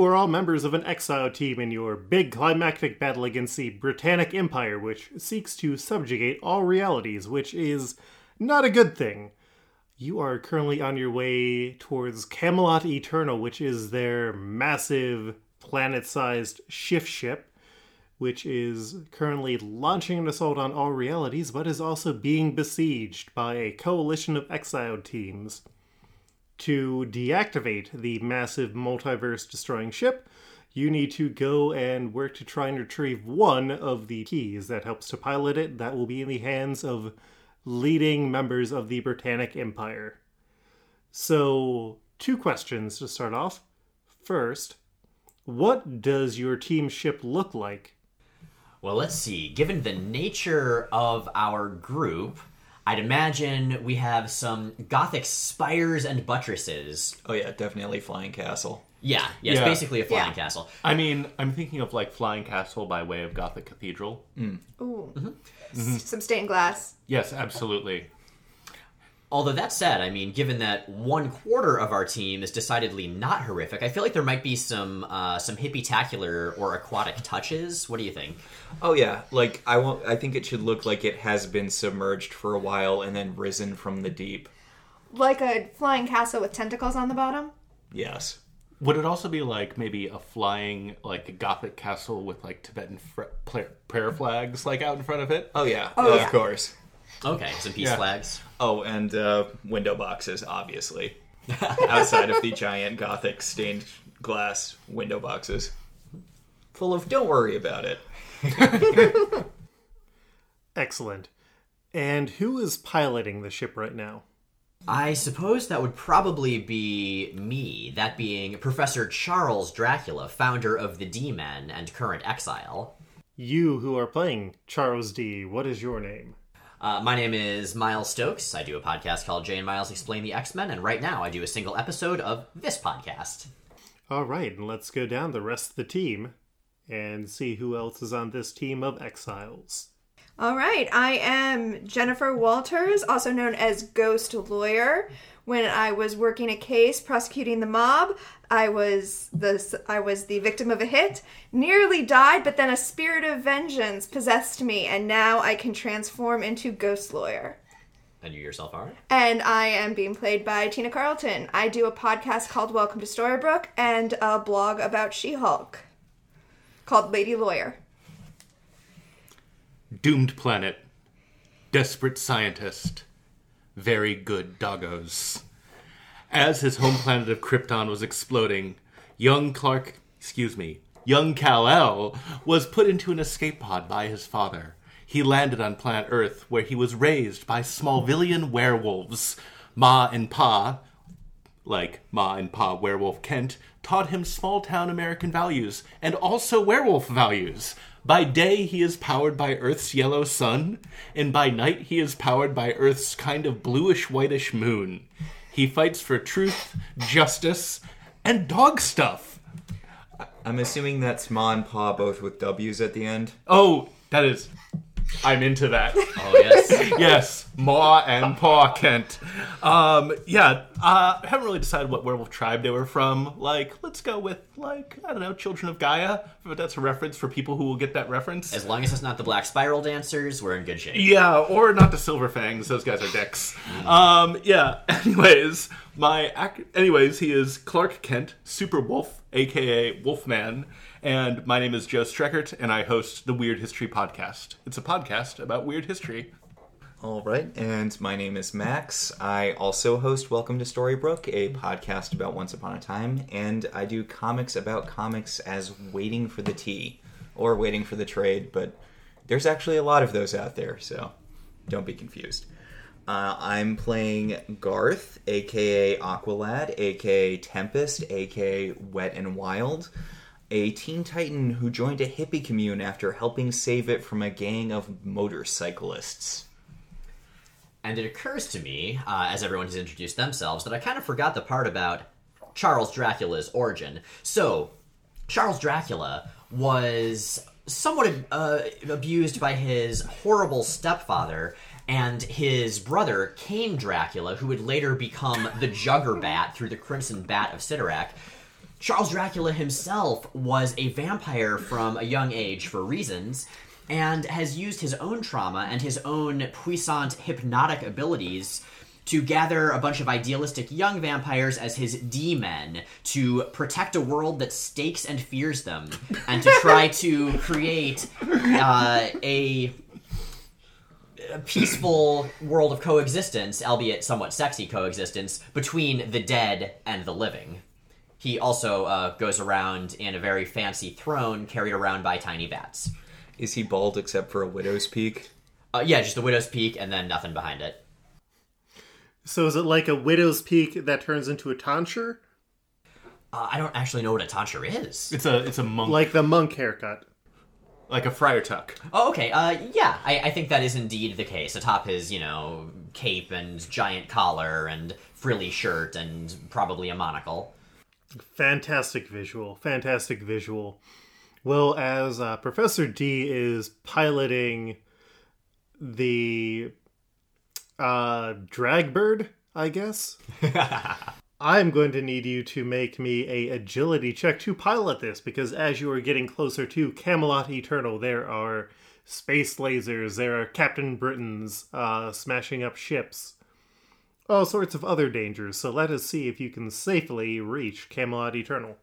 You are all members of an exile team in your big climactic battle against the Britannic Empire, which seeks to subjugate all realities, which is not a good thing. You are currently on your way towards Camelot Eternal, which is their massive planet sized shift ship, which is currently launching an assault on all realities, but is also being besieged by a coalition of exiled teams to deactivate the massive multiverse destroying ship, you need to go and work to try and retrieve one of the keys that helps to pilot it. That will be in the hands of leading members of the Britannic Empire. So, two questions to start off. First, what does your team ship look like? Well, let's see. Given the nature of our group, I'd imagine we have some gothic spires and buttresses. Oh yeah, definitely flying castle. Yeah, yeah, it's Yeah. basically a flying Yeah. castle. I mean, I'm thinking of like Flying Castle by way of Gothic Cathedral. Ooh. Mm-hmm. S- Some stained glass. Yes, absolutely. Although that said, I mean, given that one quarter of our team is decidedly not horrific, I feel like there might be some uh, some hippie-tacular or aquatic touches. What do you think? Oh yeah, like I want. I think it should look like it has been submerged for a while and then risen from the deep. Like a flying castle with tentacles on the bottom. Yes. Would it also be like maybe a flying like a Gothic castle with like Tibetan fr- prayer flags like out in front of it? Oh yeah. Oh, of course. Okay, some peace Yeah. flags. Oh, and uh, window boxes, obviously. Outside of the giant gothic stained glass window boxes. Full of don't worry about it. Excellent. And who is piloting the ship right now? I suppose that would probably be me, that being Professor Charles Dracula, founder of the D-Men and current exile. You who are playing Charles D, what is your name? Uh, my name is Miles Stokes. I do a podcast called Jay and Miles X-Plain the X-Men, and right now I do a single episode of this podcast. All right, and let's go down the rest of the team and see who else is on this team of exiles. All right, I am Jennifer Walters, also known as Ghost Lawyer. When I was working a case prosecuting the mob, I was the I was the victim of a hit, nearly died, but then a spirit of vengeance possessed me, and now I can transform into Ghost Lawyer. And you yourself are? And I am being played by Tina Carlton. I do a podcast called Welcome to Storybrooke and a blog about She-Hulk called Lady Lawyer. Doomed planet. Desperate scientist. Very good doggos. As his home planet of Krypton was exploding, young Clark, excuse me, young Kal-El was put into an escape pod by his father. He landed on planet Earth, where he was raised by Smallvillian werewolves. Ma and Pa, like Ma and Pa Werewolf Kent, taught him small town American values and also werewolf values. By day, he is powered by Earth's yellow sun, and by night, he is powered by Earth's kind of bluish whitish moon. He fights for truth, justice, and dog stuff. I'm assuming that's Ma and Pa both with W's at the end. Oh, that is. I'm into that. Oh, yes. yes, Ma and Pa Kent. Um, yeah, uh, I haven't really decided what werewolf tribe they were from. Like, let's go with like I don't know, Children of Gaia. But that's a reference for people who will get that reference. as long as it's not the Black Spiral Dancers, we're in good shape. yeah, or not the Silver Fangs. Those guys are dicks. Um, yeah. Anyways, my ac- anyways, he is Clark Kent, Super Wolf, aka Wolfman. And my name is Joe Streckert, and I host the Weird History Podcast. It's a podcast about weird history. All right, and my name is Max. I also host Welcome to Storybrooke, a podcast about Once Upon a Time, and I do comics about comics as waiting for the tea or waiting for the trade, but there's actually a lot of those out there, so don't be confused. Uh, I'm playing Garth, aka Aqualad, aka Tempest, aka Wet and Wild, a teen titan who joined a hippie commune after helping save it from a gang of motorcyclists. And it occurs to me, uh, as everyone has introduced themselves, that I kind of forgot the part about Charles Dracula's origin. So, Charles Dracula was somewhat uh, abused by his horrible stepfather and his brother, Cain Dracula, who would later become the Juggerbat through the Crimson Bat of Cyttorak. Charles Dracula himself was a vampire from a young age for reasons, and has used his own trauma and his own puissant hypnotic abilities to gather a bunch of idealistic young vampires as his D-men to protect a world that stakes and fears them, and to try to create uh, a a peaceful world of coexistence, albeit somewhat sexy coexistence, between the dead and the living. He also uh, goes around in a very fancy throne carried around by tiny bats. Is he bald except for a widow's peak? Uh, yeah, just a widow's peak and then nothing behind it. So is it like a widow's peak that turns into a tonsure? Uh, I don't actually know what a tonsure is. It's a it's a monk like, Like the monk haircut. Like a friar tuck. Oh, okay. Uh, yeah, I, I think that is indeed the case. Atop his, you know, cape and giant collar and frilly shirt and probably a monocle. Fantastic visual. Fantastic visual. Well, as uh, Professor D is piloting the uh, Dragbird, I guess. I'm going to need you to make me a agility check to pilot this because as you are getting closer to Camelot Eternal, there are space lasers, there are Captain Britain's uh, smashing up ships, all sorts of other dangers. So let us see if you can safely reach Camelot Eternal.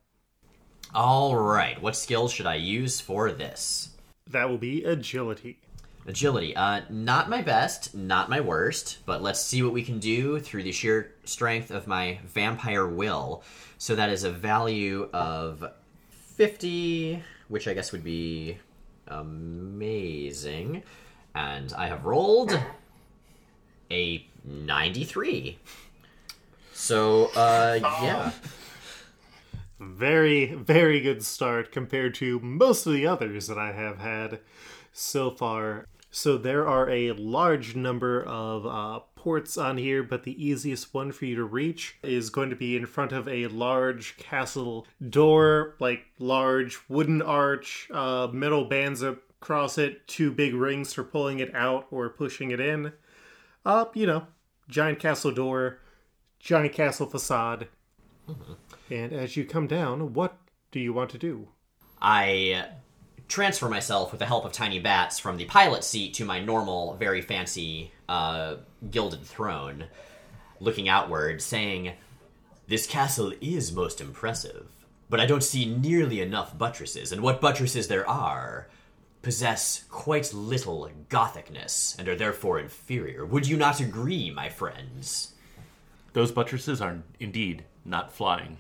All right, what skills should I use for this? That will be agility. Agility. Uh, not my best, not my worst, but let's see what we can do through the sheer strength of my vampire will. So that is a value of 50, which I guess would be amazing. And I have rolled a 93. So, uh, yeah. Very, very good start compared to most of the others that I have had so far. So there are a large number of uh, ports on here, but the easiest one for you to reach is going to be in front of a large castle door, like large wooden arch, uh, metal bands across it, two big rings for pulling it out or pushing it in. Up, you know, giant castle door, giant castle facade. And as you come down, what do you want to do? I transfer myself with the help of tiny bats from the pilot seat to my normal, very fancy, uh, gilded throne, looking outward, saying, This castle is most impressive, but I don't see nearly enough buttresses, and what buttresses there are possess quite little gothicness and are therefore inferior. Would you not agree, my friends? Those buttresses are indeed not flying.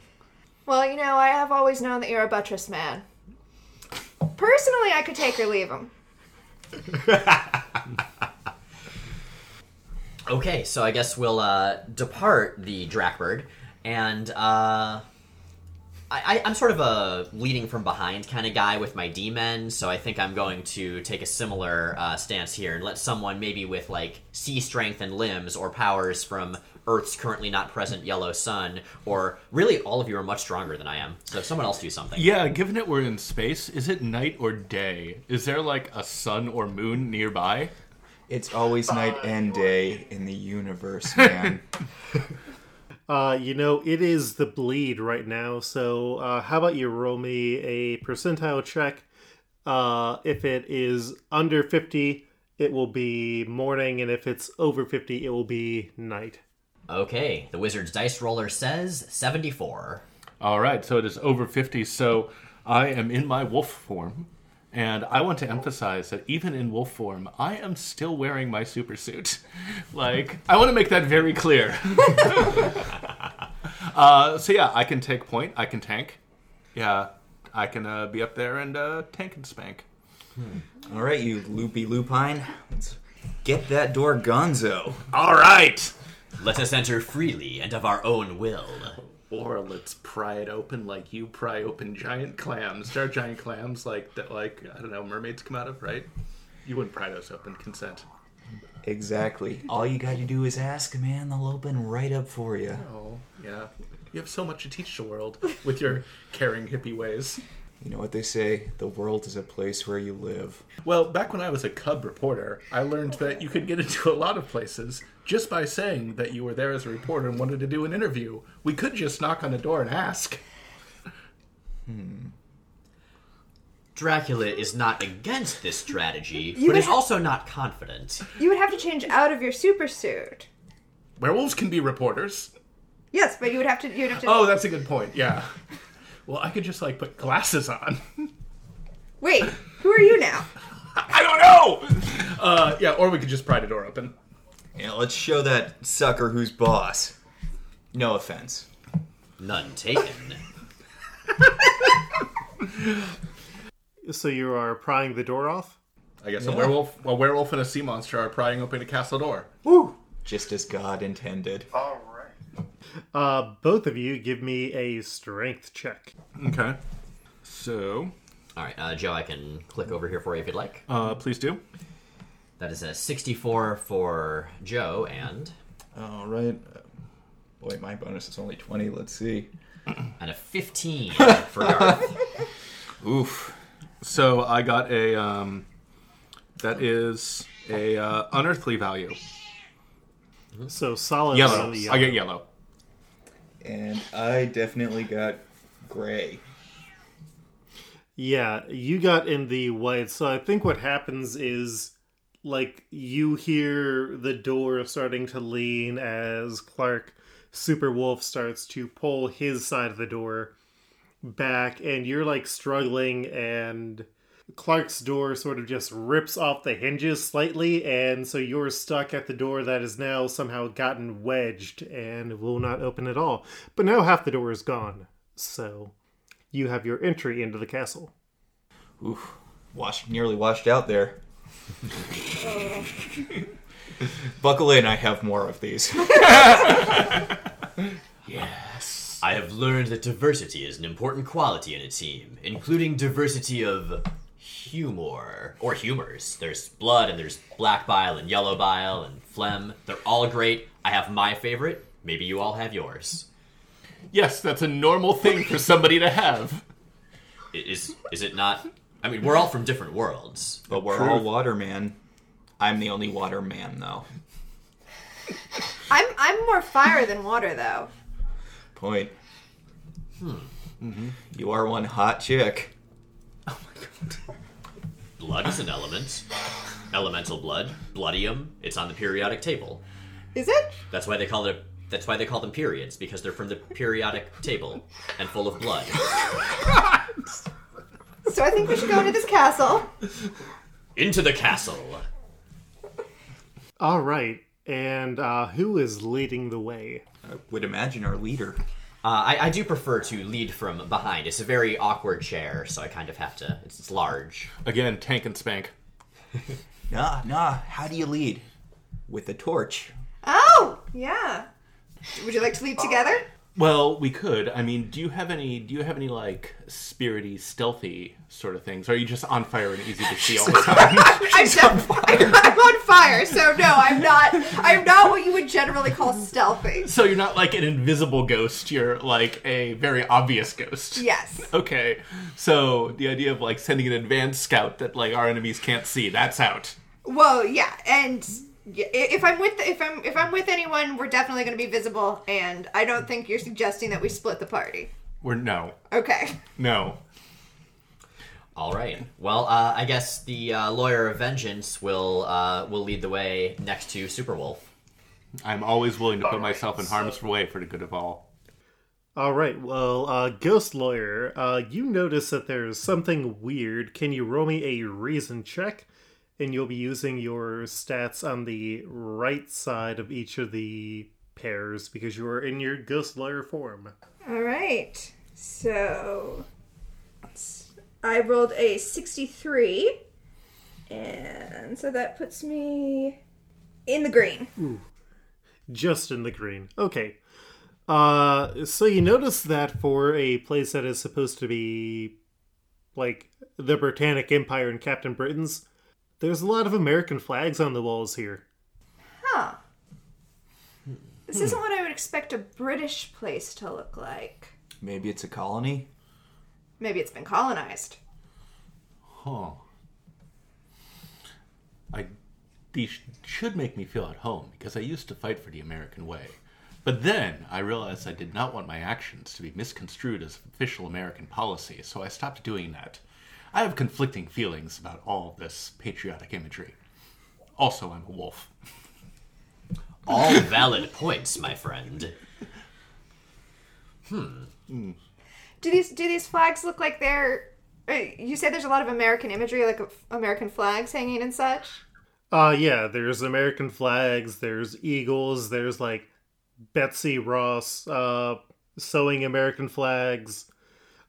Well, you know, I have always known that you're a buttress man. Personally, I could take or leave him. Okay, so I guess we'll uh, depart the Drakbird, and uh, I, I, I'm sort of a leading from behind kind of guy with my D-men, so I think I'm going to take a similar uh, stance here and let someone maybe with like sea strength and limbs or powers from Earth's currently not present yellow sun, or really all of you are much stronger than I am. So someone else do something. Yeah, given that we're in space, is it night or day? Is there like a sun or moon nearby? It's always night and day in the universe, man. Uh, you know, it is the bleed right now, so uh, how about you roll me a percentile check? Uh, if it is under 50, it will be morning, and if it's over 50, it will be night. Okay, the wizard's dice roller says 74. All right, so it is over 50. So I am in my wolf form. And I want to emphasize that even in wolf form, I am still wearing my super suit. Like, I want to make that very clear. uh, so, yeah, I can take point, I can tank. Yeah, I can uh, be up there and uh, tank and spank. All right, you loopy lupine. Let's Get that door gonzo. All right. Let us enter freely and of our own will. Or let's pry it open like you pry open giant clams. There are giant clams like that, like I don't know, mermaids come out of, right? You wouldn't pry those open. Consent. Exactly. All you got to do is ask, a man. They'll open right up for you. Oh, yeah. You have so much to teach the world with your caring hippie ways. You know what they say? The world is a place where you live. Well, back when I was a cub reporter, I learned that you could get into a lot of places just by saying that you were there as a reporter and wanted to do an interview. We could just knock on the door and ask. Hmm. Dracula is not against this strategy, You but would is ha- also not confident. You would have to change out of your super suit. Werewolves can be reporters. Yes, but you would have to. You would have to. Oh, that's a good point. Yeah. Well, I could just like put glasses on. Wait, who are you now? I don't know. Uh, yeah, or we could just pry the door open. Yeah, let's show that sucker who's boss. No offense. None taken. So you are prying the door off? I guess a werewolf, a werewolf, and a sea monster are prying open a castle door. Woo! Just as God intended. All right. Uh, both of you give me a strength check. Okay. So, All right, uh, Joe, I can click over here for you if you'd like. uh, please do. That is a 64 for Joe, and All right. Boy, my bonus is only 20. Let's see. and a 15 for Garth. Oof. So I got a um, that is a uh, unearthly value. So solid Yellow. on the I get yellow. And I definitely got gray. Yeah, you got in the white. So I think what happens is like you hear the door starting to lean as Clark Superwolf starts to pull his side of the door back and you're like struggling and Clark's door sort of just rips off the hinges slightly and so you're stuck at the door that is now somehow gotten wedged and will not open at all. But now half the door is gone. So you have your entry into the castle. Oof. Washed, nearly washed out there. Buckle in, I have more of these. Yes. I have learned that diversity is an important quality in a team, including diversity of humor or humors. There's blood and there's black bile and yellow bile and phlegm. They're all great. I have my favorite. Maybe you all have yours. Yes, that's a normal thing for somebody to have. I- Is is it not? I mean, we're all from different worlds. But we're all water man. I'm the only water man, though. I'm I'm more fire than water though. Point. Hmm. You are one hot chick. Oh my god. Blood is an element. Elemental blood, bloodium. It's on the periodic table. Is it? That's why they call it. That's why they call them periods because they're from the periodic table and full of blood. So I think we should go into this castle. Into the castle. All right. And uh, who is leading the way? I would imagine our leader. Uh, I, I do prefer to lead from behind. It's a very awkward chair, so I kind of have to. It's, it's large. Again, tank and spank. Nah, nah. How do you lead? With a torch. Oh, yeah. Would you like to lead together? Well, we could. I mean, do you have any? Do you have any like spirity, stealthy sort of things? Or are you just on fire and easy to see all the time? I'm, def- I'm, I'm on fire, so no, I'm not. I'm not what you would generally call stealthy. so you're not like an invisible ghost. You're like a very obvious ghost. Yes. Okay. So the idea of like sending an advanced scout that like our enemies can't see—that's out. Well, yeah, and if I'm with if I'm if I'm with anyone, we're definitely going to be visible. And I don't think you're suggesting that we split the party. We're no, Okay. no. All right. Well, uh, I guess the uh, lawyer of vengeance will uh, will lead the way next to Superwolf. I'm always willing to put myself in harm's way for the good of all. All right. Well, uh, Ghost Lawyer, uh, you notice that there's something weird. Can you roll me a reason check? And you'll be using your stats on the right side of each of the pairs because you are in your Ghost Lawyer form. All right. So I rolled a 63. And so that puts me in the green. just in the green. Okay. Uh, so you notice that for a place that is supposed to be like the Britannic Empire and Captain Britain's, there's a lot of American flags on the walls here. Huh. This isn't what I would expect a British place to look like. Maybe it's a colony? Maybe it's been colonized. Huh. I these should make me feel at home because I used to fight for the American way. But then I realized I did not want my actions to be misconstrued as official American policy, so I stopped doing that. I have conflicting feelings about all this patriotic imagery. Also, I'm a wolf. All valid points, my friend. Hmm. Do these do these flags look like they're? uh, You say there's a lot of American imagery, like American flags hanging and such. Uh, yeah, there's American flags, there's eagles, there's like Betsy Ross uh, sewing American flags,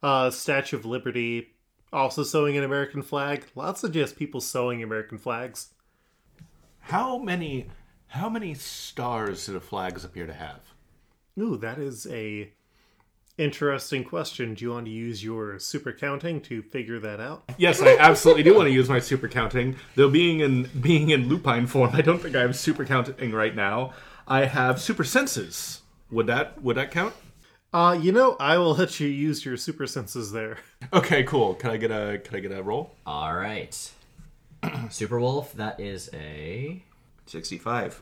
uh, Statue of Liberty also sewing an American flag. Lots of just people sewing American flags. How many how many stars do the flags appear to have? Ooh, that is a interesting question. Do you want to use your super counting to figure that out? Yes, I absolutely do want to use my super counting. Though being in being in lupine form, I don't think I have super counting right now. I have super senses. Would that would that count? Uh, you know, I will let you use your super senses there. Okay, cool. Can I get a can I get a roll? All right. Super Wolf, that is a 65.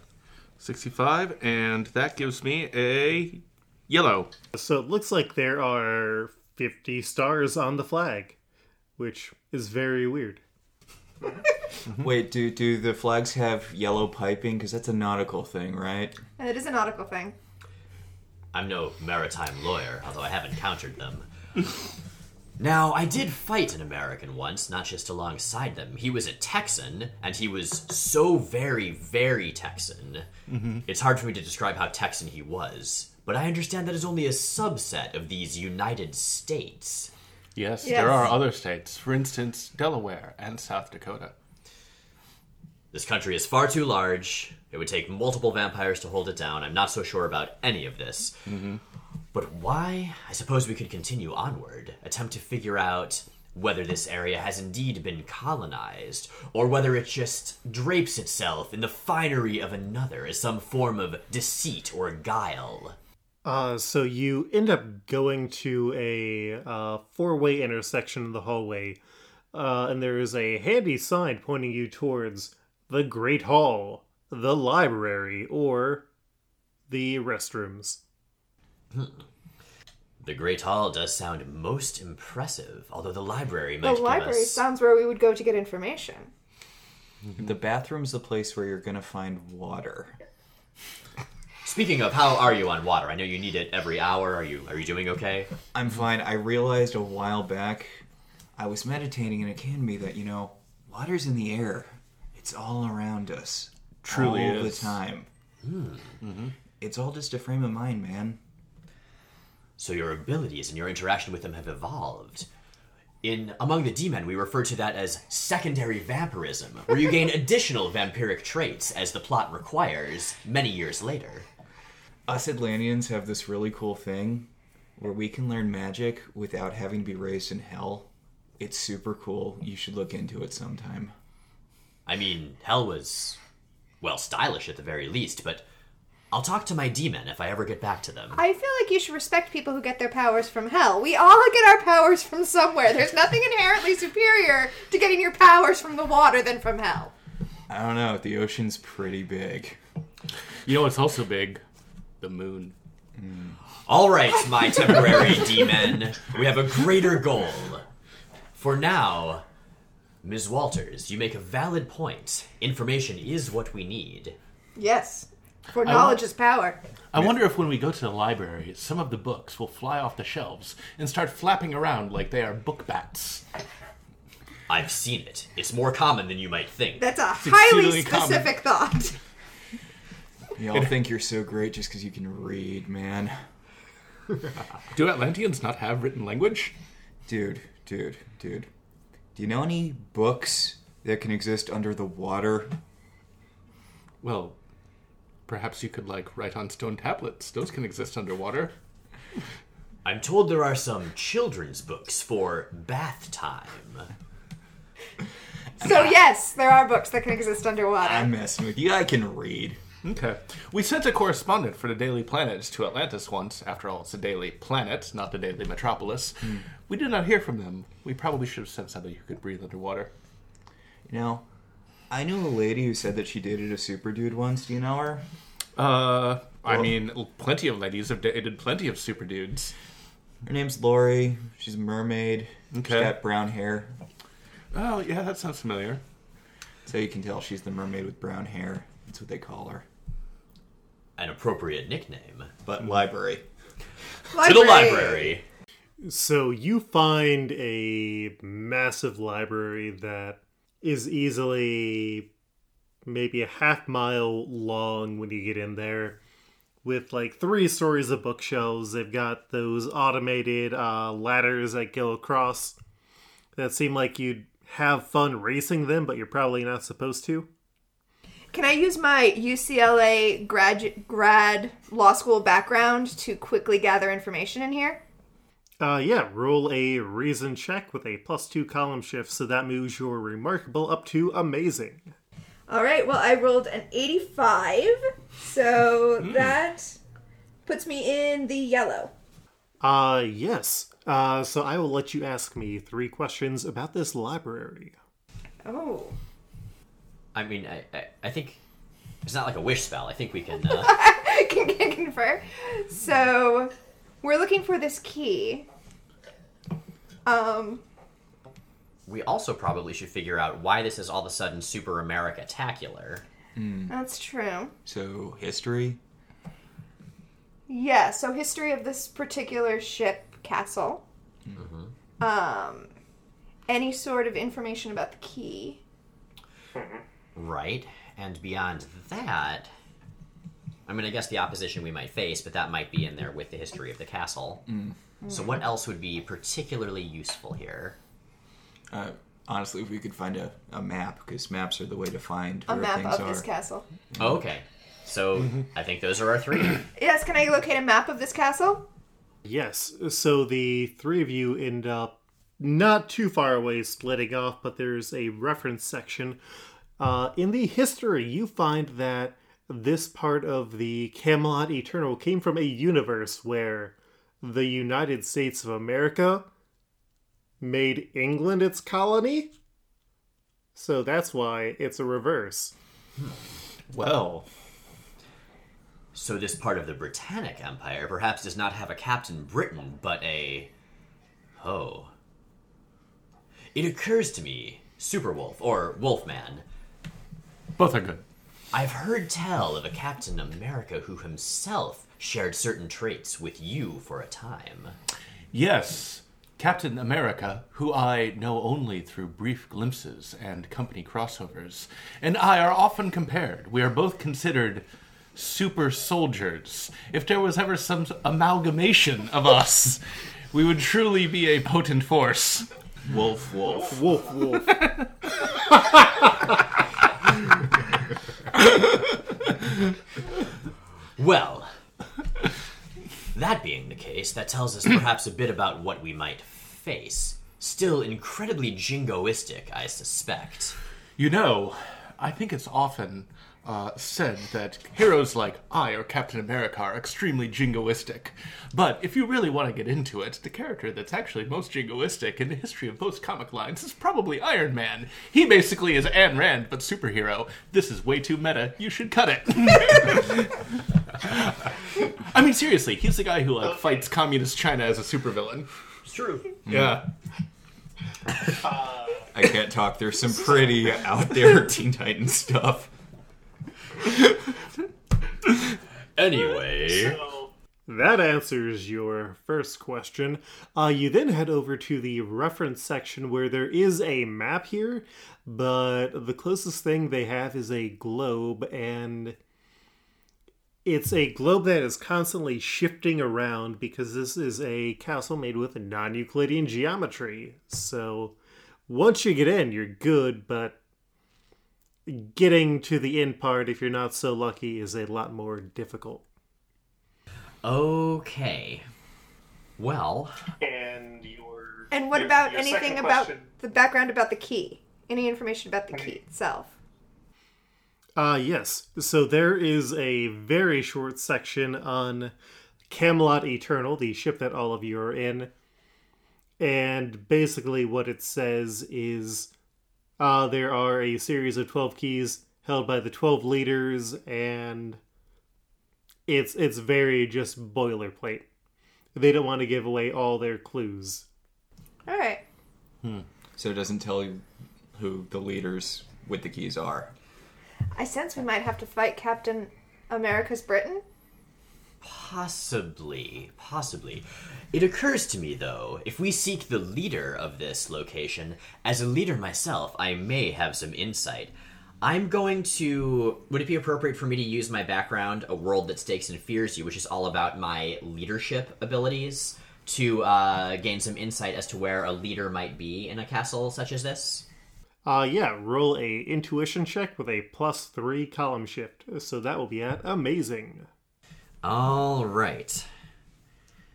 65 and that gives me a yellow. So it looks like there are 50 stars on the flag, which is very weird. Wait, do do the flags have yellow piping? Because that's a nautical thing, right? And it is a nautical thing. I'm no maritime lawyer, although I have encountered them. now, I did fight an American once, not just alongside them. He was a Texan, and he was so very, very Texan. Mm-hmm. It's hard for me to describe how Texan he was, but I understand that is only a subset of these United States. Yes, Yes. there are other states. For instance, Delaware and South Dakota. This country is far too large. It would take multiple vampires to hold it down. I'm not so sure about any of this. But why? I suppose we could continue onward, attempt to figure out whether this area has indeed been colonized, or whether it just drapes itself in the finery of another as some form of deceit or guile. Uh, so you end up going to a uh, four-way intersection in the hallway, uh, and there is a handy sign pointing you towards the Great Hall, the library, or the restrooms. The Great Hall does sound most impressive, although the library might The give library us... sounds where we would go to get information. The bathroom's the place where you're gonna find water. Speaking of, how are you on water? I know you need it every hour. Are you are you doing okay? I'm fine. I realized a while back, I was meditating, and it came to me that you know, water's in the air. It's all around us, Truly all is. the time. Hmm. Mm-hmm. Hmm. It's all just a frame of mind, man. So your abilities and your interaction with them have evolved. In Among the D-Men, we refer to that as secondary vampirism, where you gain additional vampiric traits as the plot requires many years later. Us Atlanteans have this really cool thing where we can learn magic without having to be raised in hell. It's super cool. You should look into it sometime. I mean, Hell was, well, stylish at the very least, but I'll talk to my D-Men if I ever get back to them. I feel like you should respect people who get their powers from hell. We all get our powers from somewhere. There's nothing inherently superior to getting your powers from the water than from hell. I don't know. The ocean's pretty big. You know what's also big? The moon. Mm. All right, my temporary D-men, we have a greater goal. For now, Ms. Walters, you make a valid point. Information is what we need. Yes. For knowledge is power. I wonder if when we go to the library, some of the books will fly off the shelves and start flapping around like they are book bats. I've seen it. It's more common than you might think. That's a highly exceedingly common. specific thought. Y'all think you're so great just because you can read, man. Do Atlanteans not have written language? Dude, dude, dude. Do you know any books that can exist under the water? Well, perhaps you could like write on stone tablets. Those can exist underwater. I'm told there are some children's books for bath time. So yes, there are books that can exist underwater. I'm messing with you. I can read. Okay. We sent a correspondent for the Daily Planet to Atlantis once. After all, it's the Daily Planet, not the Daily Metropolis. We did not hear from them. We probably should have sent somebody who could breathe underwater. You know, I knew a lady who said that she dated a super dude once. Do you know her? Uh, I Well- mean, plenty of ladies have dated plenty of super dudes. Her name's Lori. She's a mermaid. Okay. She's got brown hair. Oh, yeah, that sounds familiar. So you can tell she's the mermaid with brown hair. That's what they call her. An appropriate nickname. But library. To the library. So you find a massive library that is easily maybe a half mile long when you get in there with like three stories of bookshelves. They've got those automated uh, ladders that go across that seem like you'd have fun racing them, but you're probably not supposed to. Can I use my UCLA grad grad law school background to quickly gather information in here? Uh, yeah, roll a reason check with a plus two column shift, so that moves your remarkable up to amazing. All right. Well, I rolled an 85, so that puts me in the yellow. Uh, yes. Uh, so I will let you ask me three questions about this library. Oh. I mean, I, I, I think it's not like a wish spell. I think we can. Uh, can, can confer. So, we're looking for this key. Um, we also probably should figure out why this is all of a sudden super America tacular. that's true. So history. Yeah, so history of this particular ship castle. Um, any sort of information about the key. Right? And beyond that, I mean, I guess the opposition we might face, but that might be in there with the history of the castle. So, what else would be particularly useful here? Uh, honestly, if we could find a, a map, because maps are the way to find A where map things of are. this castle. Oh, okay. So, I think those are our three. Yes, can I locate a map of this castle? Yes. So the three of you end up not too far away, splitting off, but there's a reference section. Uh, in the history, you find that this part of the Camelot Eternal came from a universe where the United States of America made England its colony. So that's why it's a reverse. Well, So, this part of the Britannic Empire perhaps does not have a Captain Britain, but a. Oh. It occurs to me, Superwolf, or Wolfman, Both are good. I've heard tell of a Captain America who himself shared certain traits with you for a time. Yes, Captain America, who I know only through brief glimpses and company crossovers, and I are often compared. We are both considered super soldiers. If there was ever some amalgamation of us, we would truly be a potent force. wolf, wolf. Wolf, wolf. Well, that being the case, that tells us perhaps a bit about what we might face. Still incredibly jingoistic, I suspect. You know, I think it's often uh, said that heroes like I or Captain America are extremely jingoistic. But if you really want to get into it, the character that's actually most jingoistic in the history of most comic lines is probably Iron Man. He basically is Ayn Rand, but superhero. This is way too meta. You should cut it. I mean, seriously, he's the guy who like fights communist China as a supervillain. It's true. Yeah. I can't talk. There's some pretty out there Teen Titans stuff. Anyway, That answers your first question. Uh, you then head over to the reference section where there is a map here, but the closest thing they have is a globe, and it's a globe that is constantly shifting around because this is a castle made with non Euclidean geometry. So once you get in, you're good, but getting to the end part, if you're not so lucky, is a lot more difficult. Okay. Well, And your And what about anything about the background about the key? Any information about the key itself? Uh, yes. So there is a very short section on Camelot Eternal, the ship that all of you are in. And basically, what it says is uh, there are a series of 12 keys held by the 12 leaders, and it's, it's very just boilerplate. They don't want to give away all their clues. All right. So it doesn't tell you who the leaders with the keys are. I sense we might have to fight Captain America's Britain. Possibly, possibly. It occurs to me, though, if we seek the leader of this location, as a leader myself, I may have some insight. I'm going to. Would it be appropriate for me to use my background, A World That Stakes and Fears You, which is all about my leadership abilities, to uh, gain some insight as to where a leader might be in a castle such as this? Uh, yeah, roll a intuition check with a plus three column shift. So that will be at amazing. All right.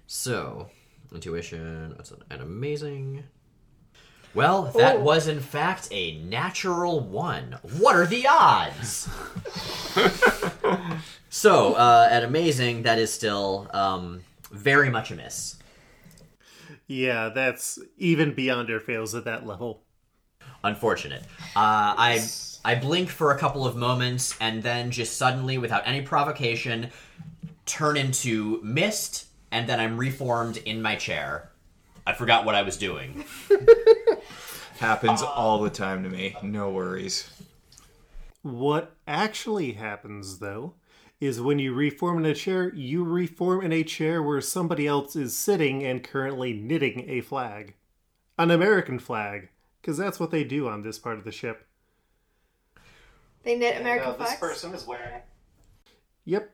So, intuition, that's an, amazing. Well, that Oh. was in fact a natural one. What are the odds? so, uh, at amazing, that is still um, very much a miss. Yeah, that's even beyond our fails at that level. Unfortunate. Uh, I I blink for a couple of moments and then just suddenly, without any provocation, turn into mist, and then I'm reformed in my chair. I forgot what I was doing. Happens all the time to me. No worries. What actually happens, though, is when you reform in a chair, you reform in a chair where somebody else is sitting and currently knitting a flag. An American flag, because that's what they do on this part of the ship. They knit American flags. This person is wearing. Yep.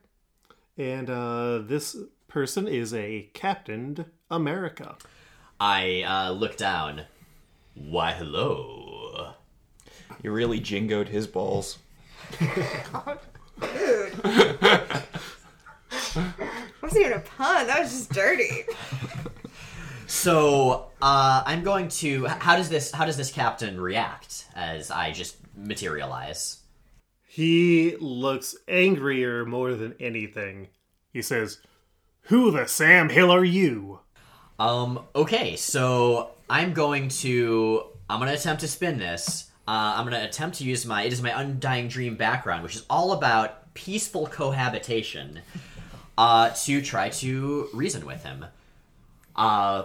And uh, this person is a Captained America. I uh, look down. Why, hello. You really jingoed his balls. wasn't even a pun. That was just dirty. So, uh, I'm going to. How does this? How does this captain react as I just materialize? He looks angrier more than anything. He says, Who the Sam Hill are you? Um. Okay. So I'm going to. I'm going to attempt to spin this. Uh, I'm going to attempt to use my. It is my undying dream background, which is all about peaceful cohabitation. Uh, to try to reason with him. Uh,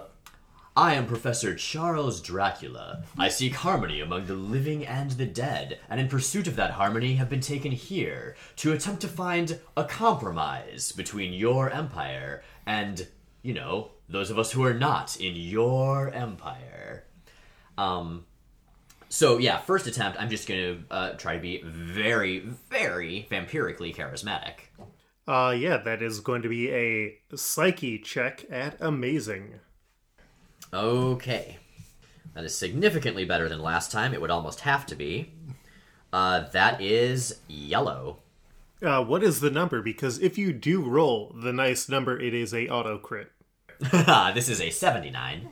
I am Professor Charles Dracula. I seek harmony among the living and the dead, and in pursuit of that harmony have been taken here to attempt to find a compromise between your empire and, you know, those of us who are not in your empire. Um, so yeah, first attempt, I'm just gonna uh, try to be very, very vampirically charismatic. Uh, yeah, that is going to be a psyche check at amazing. Okay. That is significantly better than last time. It would almost have to be. Uh, that is yellow. Uh, what is the number? Because if you do roll the nice number, it is a auto crit. this is a 79.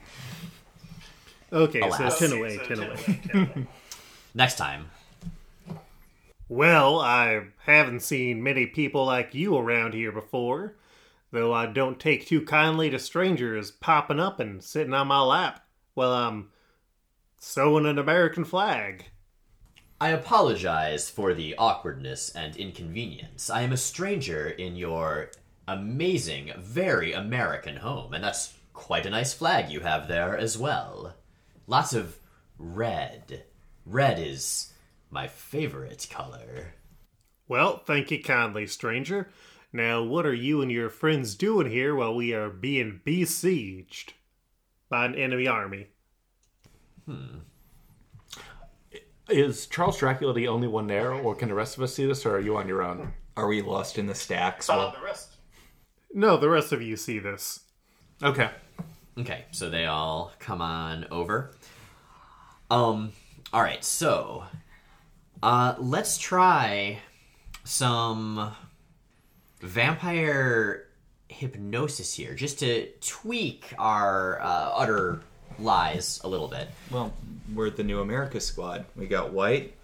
Okay, Alas. so 10 away, 10 away. Next time. Well, I haven't seen many people like you around here before, though I don't take too kindly to strangers popping up and sitting on my lap while I'm sewing an American flag. I apologize for the awkwardness and inconvenience. I am a stranger in your amazing, very American home, and that's quite a nice flag you have there as well. Lots of red. Red is my favorite color. Well, thank you kindly, stranger. Now, what are you and your friends doing here while we are being besieged by an enemy army? Is Charles Dracula the only one there, or can the rest of us see this, or are you on your own? Are we lost in the stacks? Well, rest. No, the rest of you see this. Okay. Okay, so they all come on over. Um, all right, so Uh, let's try some vampire hypnosis here, just to tweak our uh, utter lies a little bit. Well, we're the new America squad. We got white,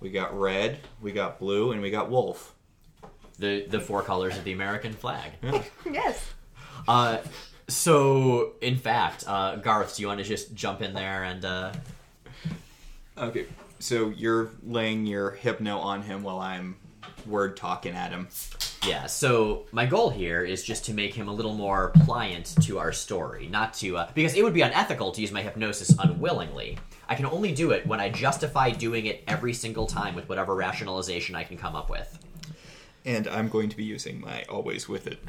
we got red, we got blue, and we got wolf. The the four colors of the American flag. Yes. Uh, so in fact, uh, Garth, do you want to just jump in there and uh, Okay, so you're laying your hypno on him while I'm word talking at him. Yeah, so my goal here is just to make him a little more pliant to our story, not to uh, because it would be unethical to use my hypnosis unwillingly. I can only do it when I justify doing it every single time with whatever rationalization I can come up with. And I'm going to be using my always with it.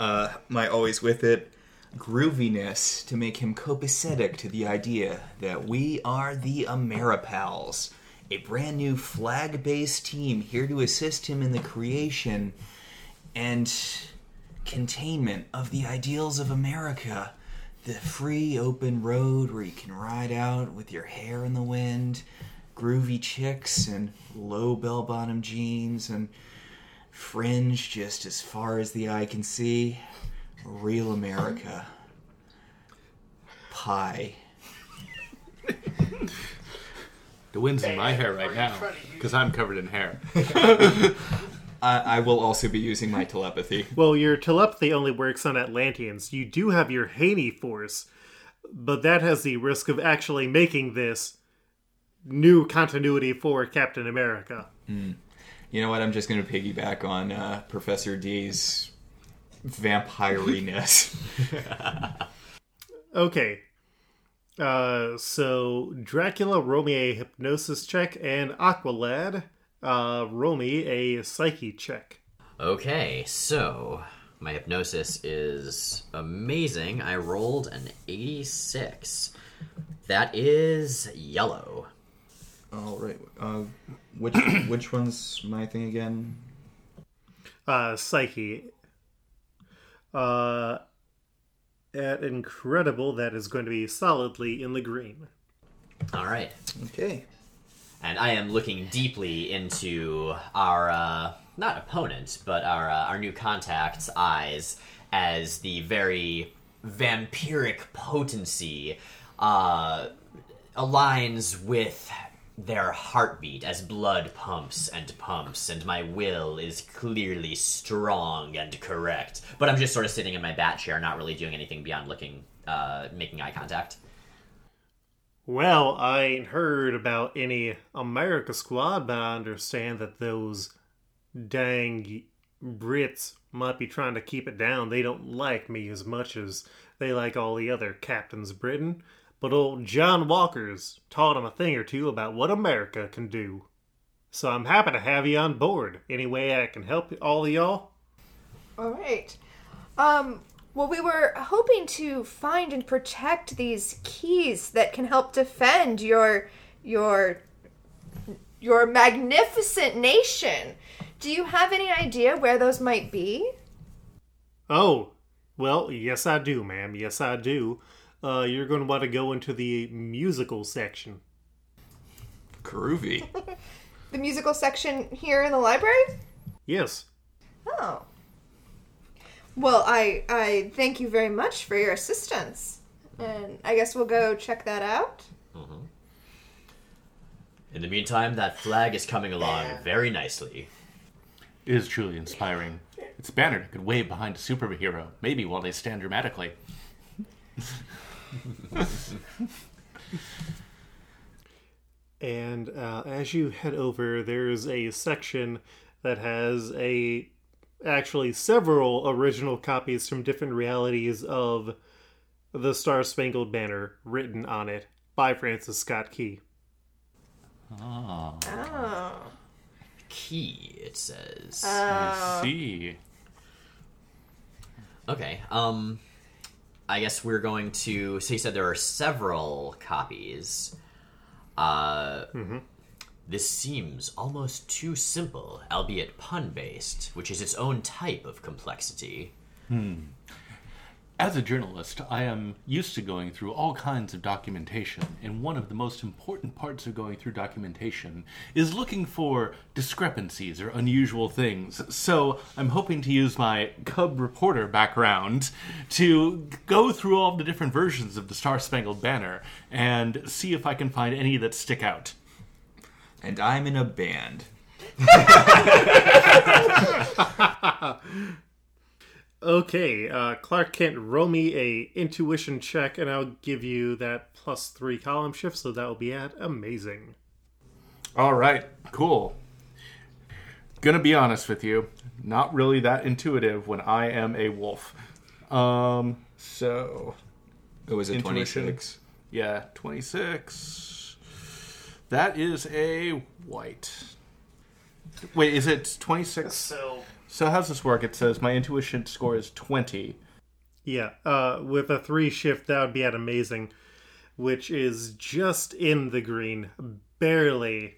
Uh, my always with it grooviness to make him copacetic to the idea that we are the Ameripals, a brand new flag based team here to assist him in the creation and containment of the ideals of America. The free open road where you can ride out with your hair in the wind, groovy chicks and low bell bottom jeans and fringe just as far as the eye can see. Real America. Pie. The wind's in my hair right now because I'm covered in hair. I, I will also be using my telepathy. Well, your telepathy only works on Atlanteans. You do have your Haney force, but that has the risk of actually making this new continuity for Captain America. You know what? I'm just going to piggyback on uh, Professor D's vampiriness. Okay. Uh, so Dracula roll me a hypnosis check, and Aqualad uh, roll me a psyche check. Okay, so my hypnosis is amazing. I rolled an 86. That is yellow. All right. Uh, which which one's my thing again? Uh, psyche. Uh, at incredible, that is going to be solidly in the green. All right. Okay. And I am looking deeply into our uh, not opponent, but our uh, our new contact's eyes as the very vampiric potency uh, aligns with their heartbeat as blood pumps and pumps, and my will is clearly strong and correct. But I'm just sort of sitting in my bat chair, not really doing anything beyond looking, uh, making eye contact. Well, I ain't heard about any America squad, but I understand that those dang Brits might be trying to keep it down. They don't like me as much as they like all the other captains Britain. But old John Walker's taught 'em a thing or two about what America can do. So I'm happy to have you on board. Any way I can help all of y'all? All right. Um, well, we were hoping to find and protect these keys that can help defend your your your magnificent nation. Do you have any idea where those might be? Oh, well, yes, I do, ma'am. Yes, I do. Uh, you're going to want to go into the musical section. Groovy. The musical section here in the library? Yes. Oh. Well, I I thank you very much for your assistance. And I guess we'll go check that out. In the meantime, that flag is coming along very nicely. It is truly inspiring. Its banner could wave behind a superhero, maybe while they stand dramatically. And uh, as you head over, there's a section that has a actually several original copies from different realities of the Star Spangled Banner written on it by Francis Scott Key. Ah, Oh. Key, it says. I see. Okay. Um, I guess we're going to. So you said there are several copies. Uh, this seems almost too simple, albeit pun based, which is its own type of complexity. As a journalist, I am used to going through all kinds of documentation, and one of the most important parts of going through documentation is looking for discrepancies or unusual things. So, I'm hoping to use my cub reporter background to go through all the different versions of the Star Spangled Banner and see if I can find any that stick out. And I'm in a band. Okay, uh, Clark Kent, roll me a intuition check, and I'll give you that plus three column shift, so that will be at amazing. All right, cool. Gonna be honest with you, not really that intuitive when I am a wolf. Um, so It was a Intuition. 26. yeah, 26. That is a white. Wait, is it 26? So So how's this work? It says my intuition score is 20. yeah, uh, with a three shift, that would be at amazing, which is just in the green, barely.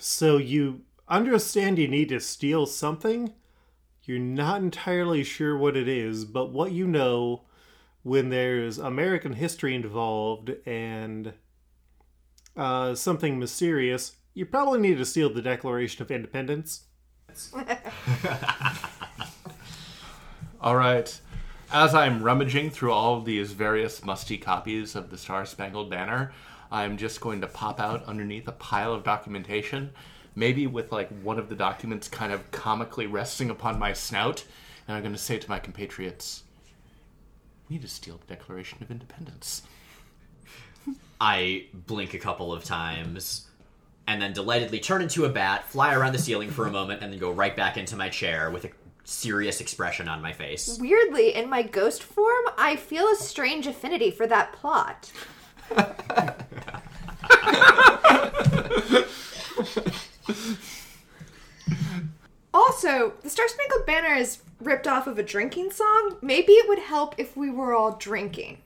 So you understand you need to steal something. You're not entirely sure what it is, but what you know when there's American history involved and uh, something mysterious, you probably need to steal the Declaration of Independence. All right. As I'm rummaging through all of these various musty copies of the Star Spangled Banner, I'm just going to pop out underneath a pile of documentation, maybe with like one of the documents kind of comically resting upon my snout, and I'm going to say to my compatriots, "We need to steal the Declaration of Independence." I blink a couple of times and then delightedly turn into a bat, fly around the ceiling for a moment, and then go right back into my chair with a serious expression on my face. Weirdly, in my ghost form, I feel a strange affinity for that plot. also, the Star Spangled Banner is ripped off of a drinking song. Maybe it would help if we were all drinking.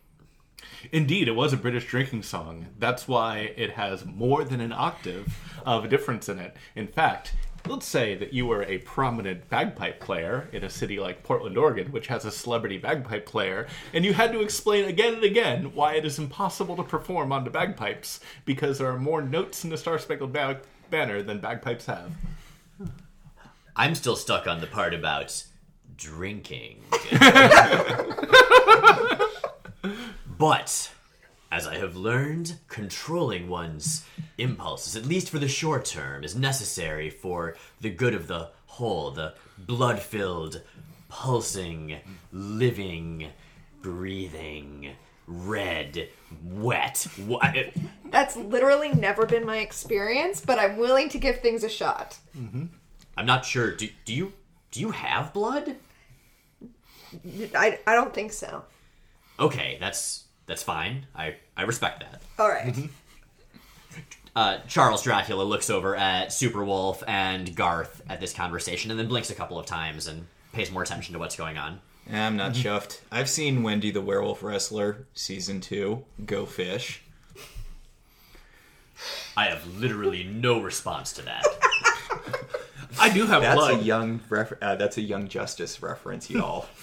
Indeed, it was a British drinking song. That's why it has more than an octave of a difference in it. In fact, let's say that you were a prominent bagpipe player in a city like Portland, Oregon, which has a celebrity bagpipe player, and you had to explain again and again why it is impossible to perform on the bagpipes because there are more notes in the Star Spangled Ba- Banner than bagpipes have. I'm still stuck on the part about drinking. but, as I have learned, controlling one's impulses, at least for the short term, is necessary for the good of the whole, the blood filled, pulsing, living, breathing, red, wet. Wa- That's literally never been my experience, but I'm willing to give things a shot. Mm-hmm. I'm not sure. Do, do you do you have blood? I, I don't think so. Okay, that's that's fine. I I respect that. All right. Uh, Charles Dracula looks over at Superwolf and Garth at this conversation, and then blinks a couple of times and pays more attention to what's going on. I'm not chuffed. I've seen Wendy the Werewolf Wrestler, season two. Go fish. I have literally no response to that. I do have That's blood. a young refer- uh, that's a young justice reference, y'all.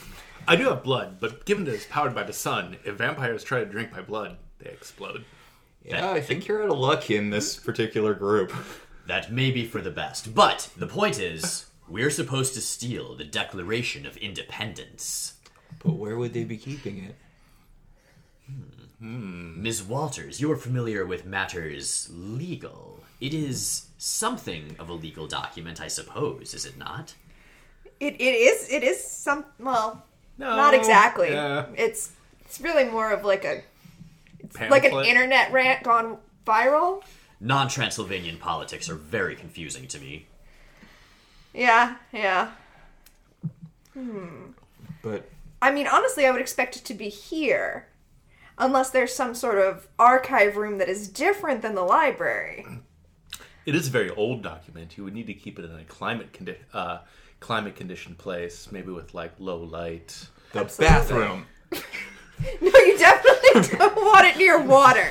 I do have blood, but given that it's powered by the sun, if vampires try to drink my blood, they explode. yeah, I think you're out of luck in this particular group. that may be for the best, but the point is, we're supposed to steal the Declaration of Independence. But where would they be keeping it? Hmm, Ms. Walters, you are familiar with matters legal. It is something of a legal document, I suppose, is it not? It, it is it is some well No, not exactly. yeah. It's it's really more of like a like an internet rant gone viral. Non Transylvanian politics are very confusing to me. Yeah, yeah. But I mean, honestly, I would expect it to be here, unless there's some sort of archive room that is different than the library. It is a very old document. You would need to keep it in a climate condi- uh, climate conditioned place, maybe with like low light. the Absolutely. bathroom. No, you definitely don't want it near water.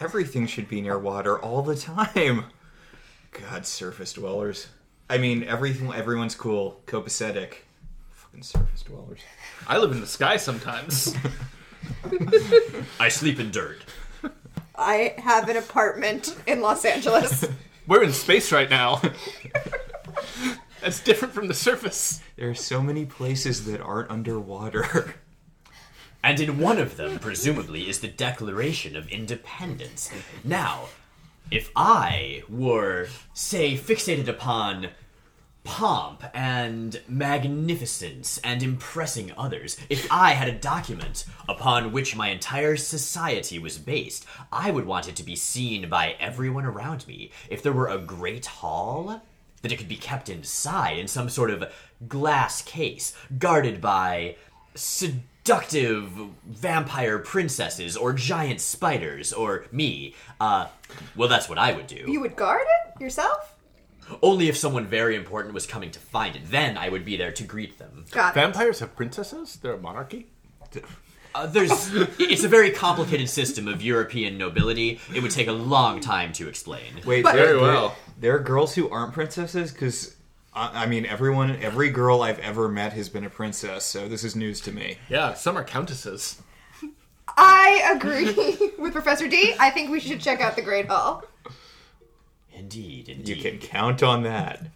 Everything should be near water all the time. God, surface dwellers. I mean, everything. Everyone's cool, copacetic. Fucking surface dwellers. I live in the sky sometimes. I sleep in dirt. I have an apartment in Los Angeles. We're in space right now. That's different from the surface. There are so many places that aren't underwater. And in one of them, presumably, is the Declaration of Independence. Now, if I were, say, fixated upon pomp and magnificence and impressing others, if I had a document upon which my entire society was based, I would want it to be seen by everyone around me. If there were a great hall, that it could be kept inside in some sort of glass case, guarded by seductive vampire princesses or giant spiders or me. Uh, well, that's what I would do. you would guard it yourself? Only if someone very important was coming to find it. Then I would be there to greet them. Got it. Vampires have princesses? They're a monarchy? Uh, there's, it's a very complicated system of European nobility. It would take a long time to explain. Wait, But- there, Very well. There, are girls who aren't princesses because. I I mean, everyone, every girl I've ever met has been a princess, so this is news to me. Yeah, some are countesses. I agree with Professor D. I think we should check out the Great Hall. Indeed, indeed. You can count on that.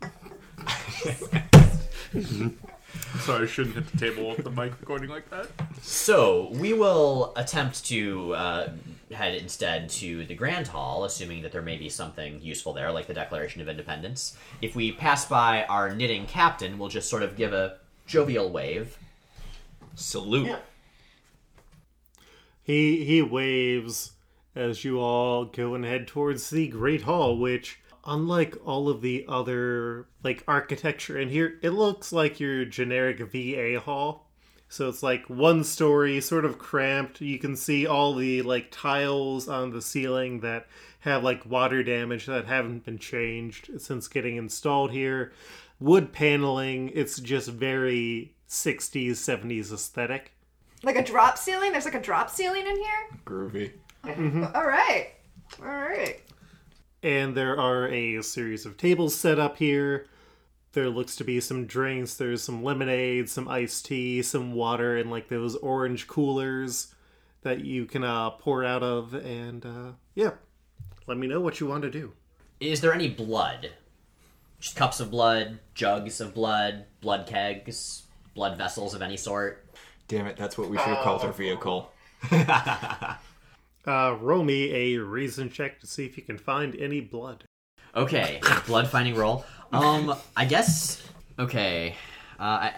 Sorry, I shouldn't hit the table with the mic recording like that. So we will attempt to uh, head instead to the Grand Hall, assuming that there may be something useful there, like the Declaration of Independence. If we pass by our knitting captain, we'll just sort of give a jovial wave. Salute. He he waves as you all go and head towards the Great Hall, which unlike all of the other like architecture in here, it looks like your generic VA hall. So it's like one story, sort of cramped. You can see all the like tiles on the ceiling that have like water damage that haven't been changed since getting installed here. Wood paneling, it's just very 60s, 70s aesthetic. Like a drop ceiling? There's like a drop ceiling in here? Groovy. All right. All right. And there are a series of tables set up here. There looks to be some drinks. There's some lemonade, some iced tea, some water, and like those orange coolers that you can uh, pour out of. And uh, yeah, let me know what you want to do. Is there any blood? Just cups of blood, jugs of blood, blood kegs, blood vessels of any sort? Damn it, that's what we should have called our vehicle. Uh, roll me a reason check to see if you can find any blood. Okay, blood finding roll. Um, I guess. Okay, uh, I,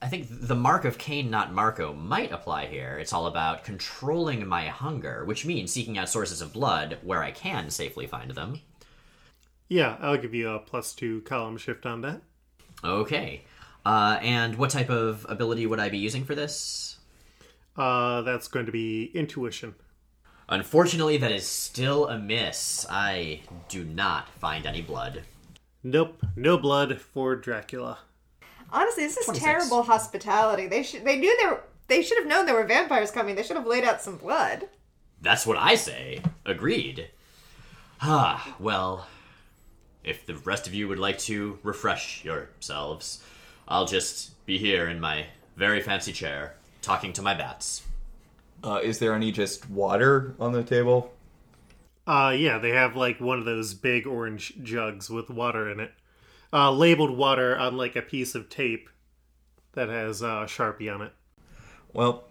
I think the mark of Cain, not Marco, might apply here. It's all about controlling my hunger, which means seeking out sources of blood where I can safely find them. Yeah, I'll give you a plus two column shift on that. Okay, uh, and what type of ability would I be using for this? Uh, that's going to be intuition. Unfortunately, that is still a miss. I do not find any blood. Nope, no blood for Dracula. Honestly, this is 26. terrible hospitality. They should they knew there were they should have known there were vampires coming. They should have laid out some blood. That's what I say. Agreed. Ah, well, if the rest of you would like to refresh yourselves, I'll just be here in my very fancy chair, talking to my bats. Uh, is there any just water on the table? Uh, yeah, they have like one of those big orange jugs with water in it. Uh, labeled water on like a piece of tape that has uh, Sharpie on it. Well,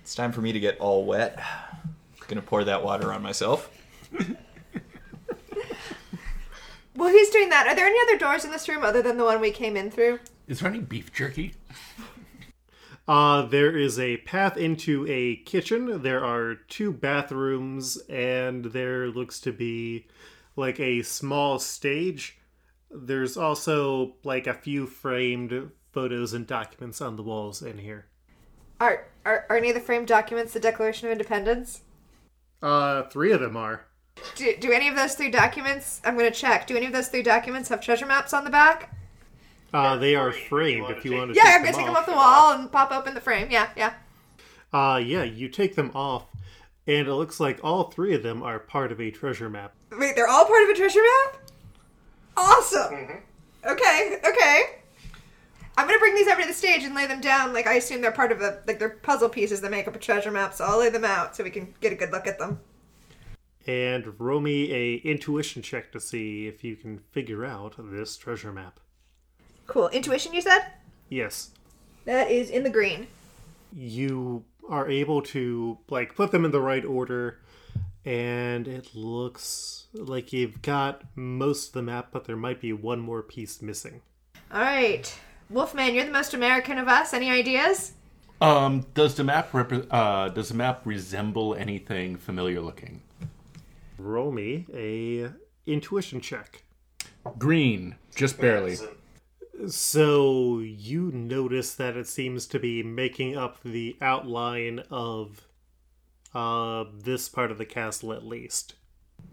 it's time for me to get all wet. I'm Gonna pour that water on myself. Well, he's doing that. Are there any other doors in this room other than the one we came in through? Is there any beef jerky? Uh, there is a path into a kitchen. There are two bathrooms, and there looks to be like a small stage. There's also like a few framed photos and documents on the walls in here. Are, are are any of the framed documents the Declaration of Independence? Uh, three of them are. Do, do any of those three documents? I'm to check. Do any of those three documents have treasure maps on the back? Uh, they are framed if you want to Yeah, take I'm going to them take them off. off the wall and pop open the frame. Yeah, yeah. Uh, yeah, you take them off, and it looks like all three of them are part of a treasure map. Wait, they're all part of a treasure map? Awesome. Okay, okay. I'm gonna bring these over to the stage and lay them down. Like I assume they're part of a like they're puzzle pieces that make up a treasure map. So I'll lay them out so we can get a good look at them. And roll me a intuition check to see if you can figure out this treasure map. Cool. Intuition, you said? Yes. That is in the green. you are able to like put them in the right order and it looks like you've got most of the map but there might be one more piece missing All right, Wolfman, you're the most American of us. Any ideas? Um, does the map repre- uh, does the map resemble anything familiar looking? roll me a intuition check Green, just barely. So you notice that it seems to be making up the outline of uh this part of the castle at least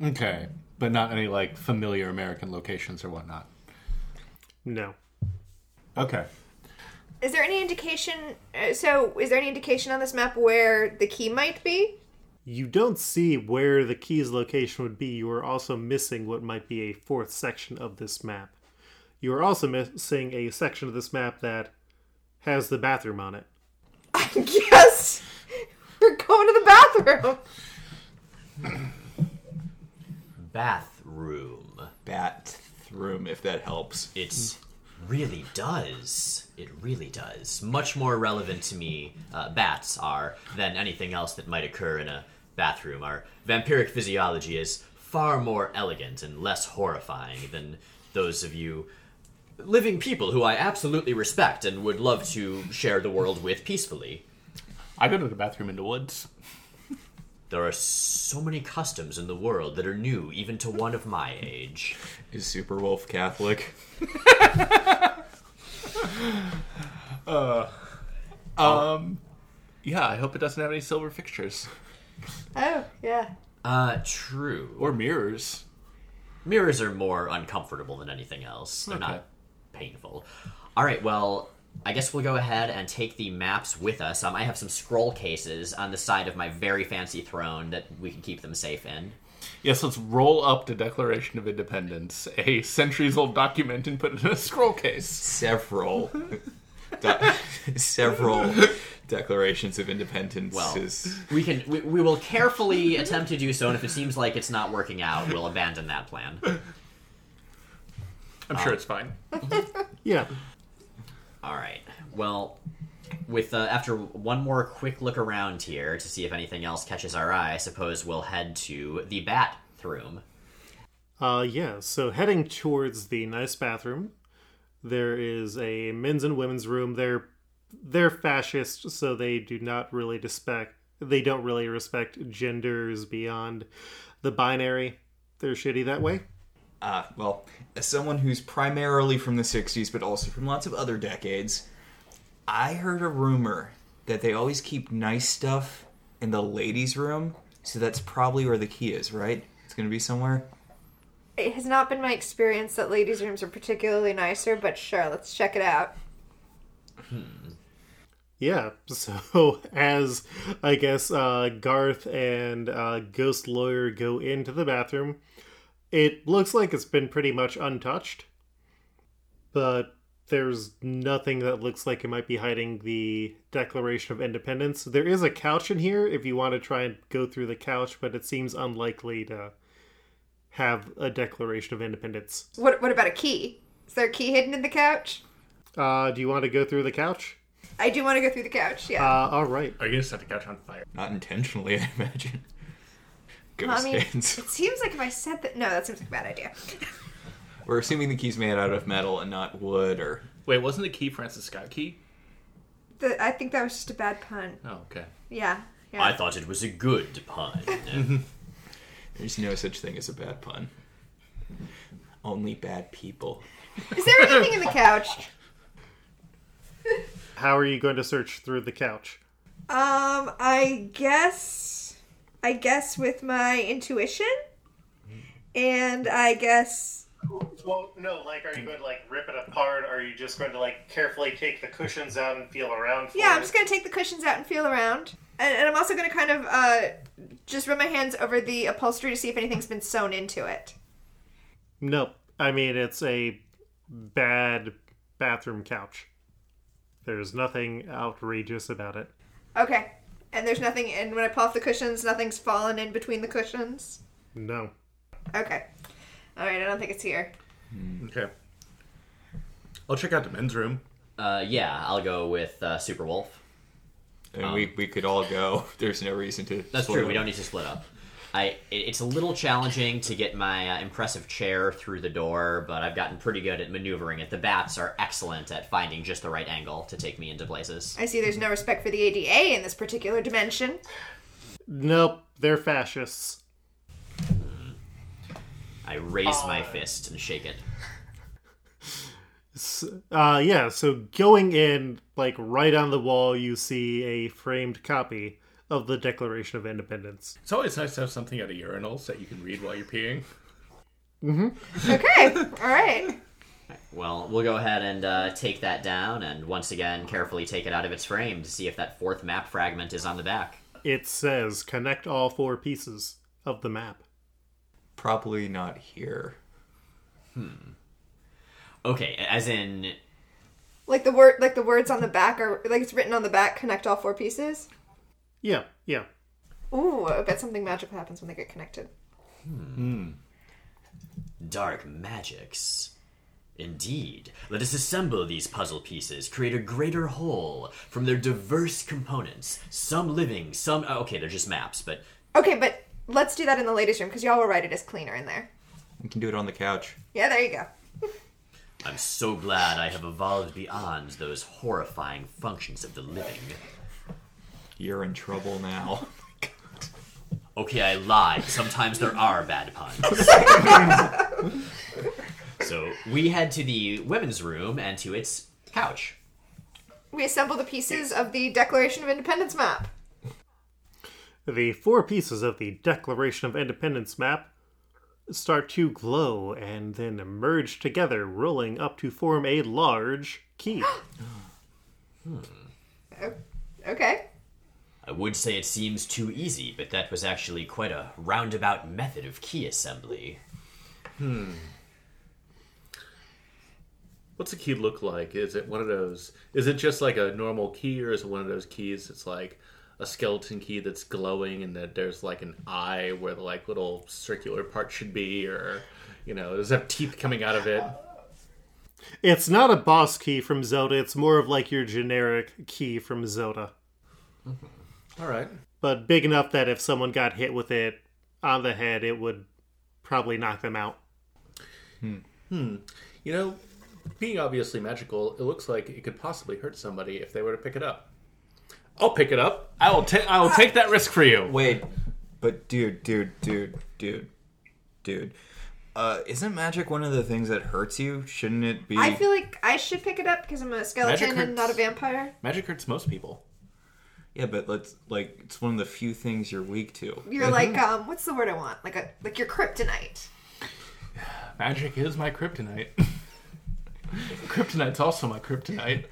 Okay, but not any like familiar American locations or whatnot. no Okay. Is there any indication? Uh, so, is there any indication on this map where the key might be? You don't see where the key's location would be. You are also missing what might be a fourth section of this map. You are also missing a section of this map that has the bathroom on it. I guess we're going to the bathroom. Bathroom. Bathroom, if that helps. It really does. It really does. Much more relevant to me, uh, bats are, than anything else that might occur in a bathroom. Our vampiric physiology is far more elegant and less horrifying than those of you living people who I absolutely respect and would love to share the world with peacefully. I go to the bathroom in the woods. There are so many customs in the world that are new even to one of my age. Is Super Wolf Catholic? Um, yeah, I hope it doesn't have any silver fixtures Oh yeah. Uh, true. or mirrors. Mirrors are more uncomfortable than anything else. They're Okay. not painful. All right, well, I guess we'll go ahead and take the maps with us. Um, I have some scroll cases on the side of my very fancy throne that we can keep them safe in. Yes, let's roll up the Declaration of Independence, a centuries-old document, and put it in a scroll case. Several. de- several declarations of independence. Well, is- we can we, we will carefully attempt to do so, and if it seems like it's not working out, we'll abandon that plan. I'm sure it's fine. Yeah. All right. Well, with uh, after one more quick look around here to see if anything else catches our eye, I suppose we'll head to the bathroom. Uh, yeah, so heading towards the nice bathroom, there is a men's and women's room. They're they're fascist, so they do not really respect they don't really respect genders beyond the binary. They're shitty that way. Uh, well, as someone who's primarily from the 60s, but also from lots of other decades, I heard a rumor that they always keep nice stuff in the ladies' room, so that's probably where the key is, right? It's gonna be somewhere. It has not been my experience that ladies' rooms are particularly nicer, but sure, let's check it out. Yeah, so as I guess uh, Garth and uh, Ghost Lawyer go into the bathroom, it looks like it's been pretty much untouched, but there's nothing that looks like it might be hiding the Declaration of Independence. There is a couch in here if you want to try and go through the couch, but it seems unlikely to have a Declaration of Independence. What What about a key? Is there a key hidden in the couch? Uh, do you want to go through the couch? I do want to go through the couch. Yeah. Uh, all right. Are you gonna set the couch on fire? Not intentionally, I imagine. I Ghost mean, hands. it seems like if I said that, no, that seems like a bad idea. We're assuming the key's made out of metal and not wood, or Wait, wasn't the key Francis Scott key? The, I think that was just a bad pun. Oh, okay. Yeah. yeah. I thought it was a good pun. there's no such thing as a bad pun. Only bad people. Is there anything in the couch? How are you going to search through the couch? Um, I guess, I guess with my intuition, and I guess Well, no, like, are you going to, like, rip it apart? Or are you just going to, like, carefully take the cushions out and feel around for yeah, I'm just gonna take the cushions out and feel around, and, and I'm also gonna kind of uh just run my hands over the upholstery to see if anything's been sewn into it. Nope. I mean, it's a bad bathroom couch. There's nothing outrageous about it. Okay. And there's nothing, and when I pull off the cushions, nothing's fallen in between the cushions. No. Okay. All right. I don't think it's here. Okay. I'll check out the men's room. Uh, yeah, I'll go with uh, Super Wolf. And we, we could all go. There's no reason to. That's split true. We up. don't need to split up. I it- it's a little challenging to get my uh, impressive chair through the door, but I've gotten pretty good at maneuvering it. The bats are excellent at finding just the right angle to take me into places. I see there's no respect for the ADA in this particular dimension. Nope, they're fascists. I raise my fist and shake it. S- Uh, yeah, so going in, like right on the wall, you see a framed copy of the Declaration of Independence. It's always nice to have something at a urinals that you can read while you're peeing. Mm-hmm. okay. All right. Well, we'll go ahead and uh, take that down, and once again, carefully take it out of its frame to see if that fourth map fragment is on the back. It says connect all four pieces of the map. Probably not here. Hmm. Okay, as in, Like the word, like the words on the back are like it's written on the back. Connect all four pieces. Yeah, yeah. Ooh, I bet something magical happens when they get connected. Hmm. dark magics. Indeed. Let us assemble these puzzle pieces, create a greater whole from their diverse components. Some living, some. oh, Okay, they're just maps, but Okay, but let's do that in the ladies' room because y'all will write it as cleaner in there. We can do it on the couch. Yeah, there you go. I'm so glad I have evolved beyond those horrifying functions of the living. You're in trouble now. Okay, I lied. Sometimes there are bad puns. so we head to the women's room and to its couch. We assemble the pieces of the Declaration of Independence map. The four pieces of the Declaration of Independence map start to glow and then merge together, rolling up to form a large key. O- Okay. I would say it seems too easy, but that was actually quite a roundabout method of key assembly. Hmm. What's a key look like? Is it one of those? Is it just like a normal key, or is it one of those keys that's like a skeleton key that's glowing, and that there's like an eye where the like little circular part should be, or you know, does it have teeth coming out of it? It's not a boss key from Zelda, it's more of like your generic key from Zelda. All right. But big enough that if someone got hit with it on the head, it would probably knock them out. Hmm. You know, being obviously magical, it looks like it could possibly hurt somebody if they were to pick it up. I'll pick it up. I will take. I will take that risk for you. Wait, but dude, dude, dude, dude, dude. Uh, isn't magic one of the things that hurts you? Shouldn't it be? I feel like I should pick it up because I'm a skeleton and not a vampire. Magic hurts most people. Yeah, but let's like it's one of the few things you're weak to. You're like, um, what's the word I want? Like a like your kryptonite. Magic is my kryptonite. Kryptonite's also my kryptonite.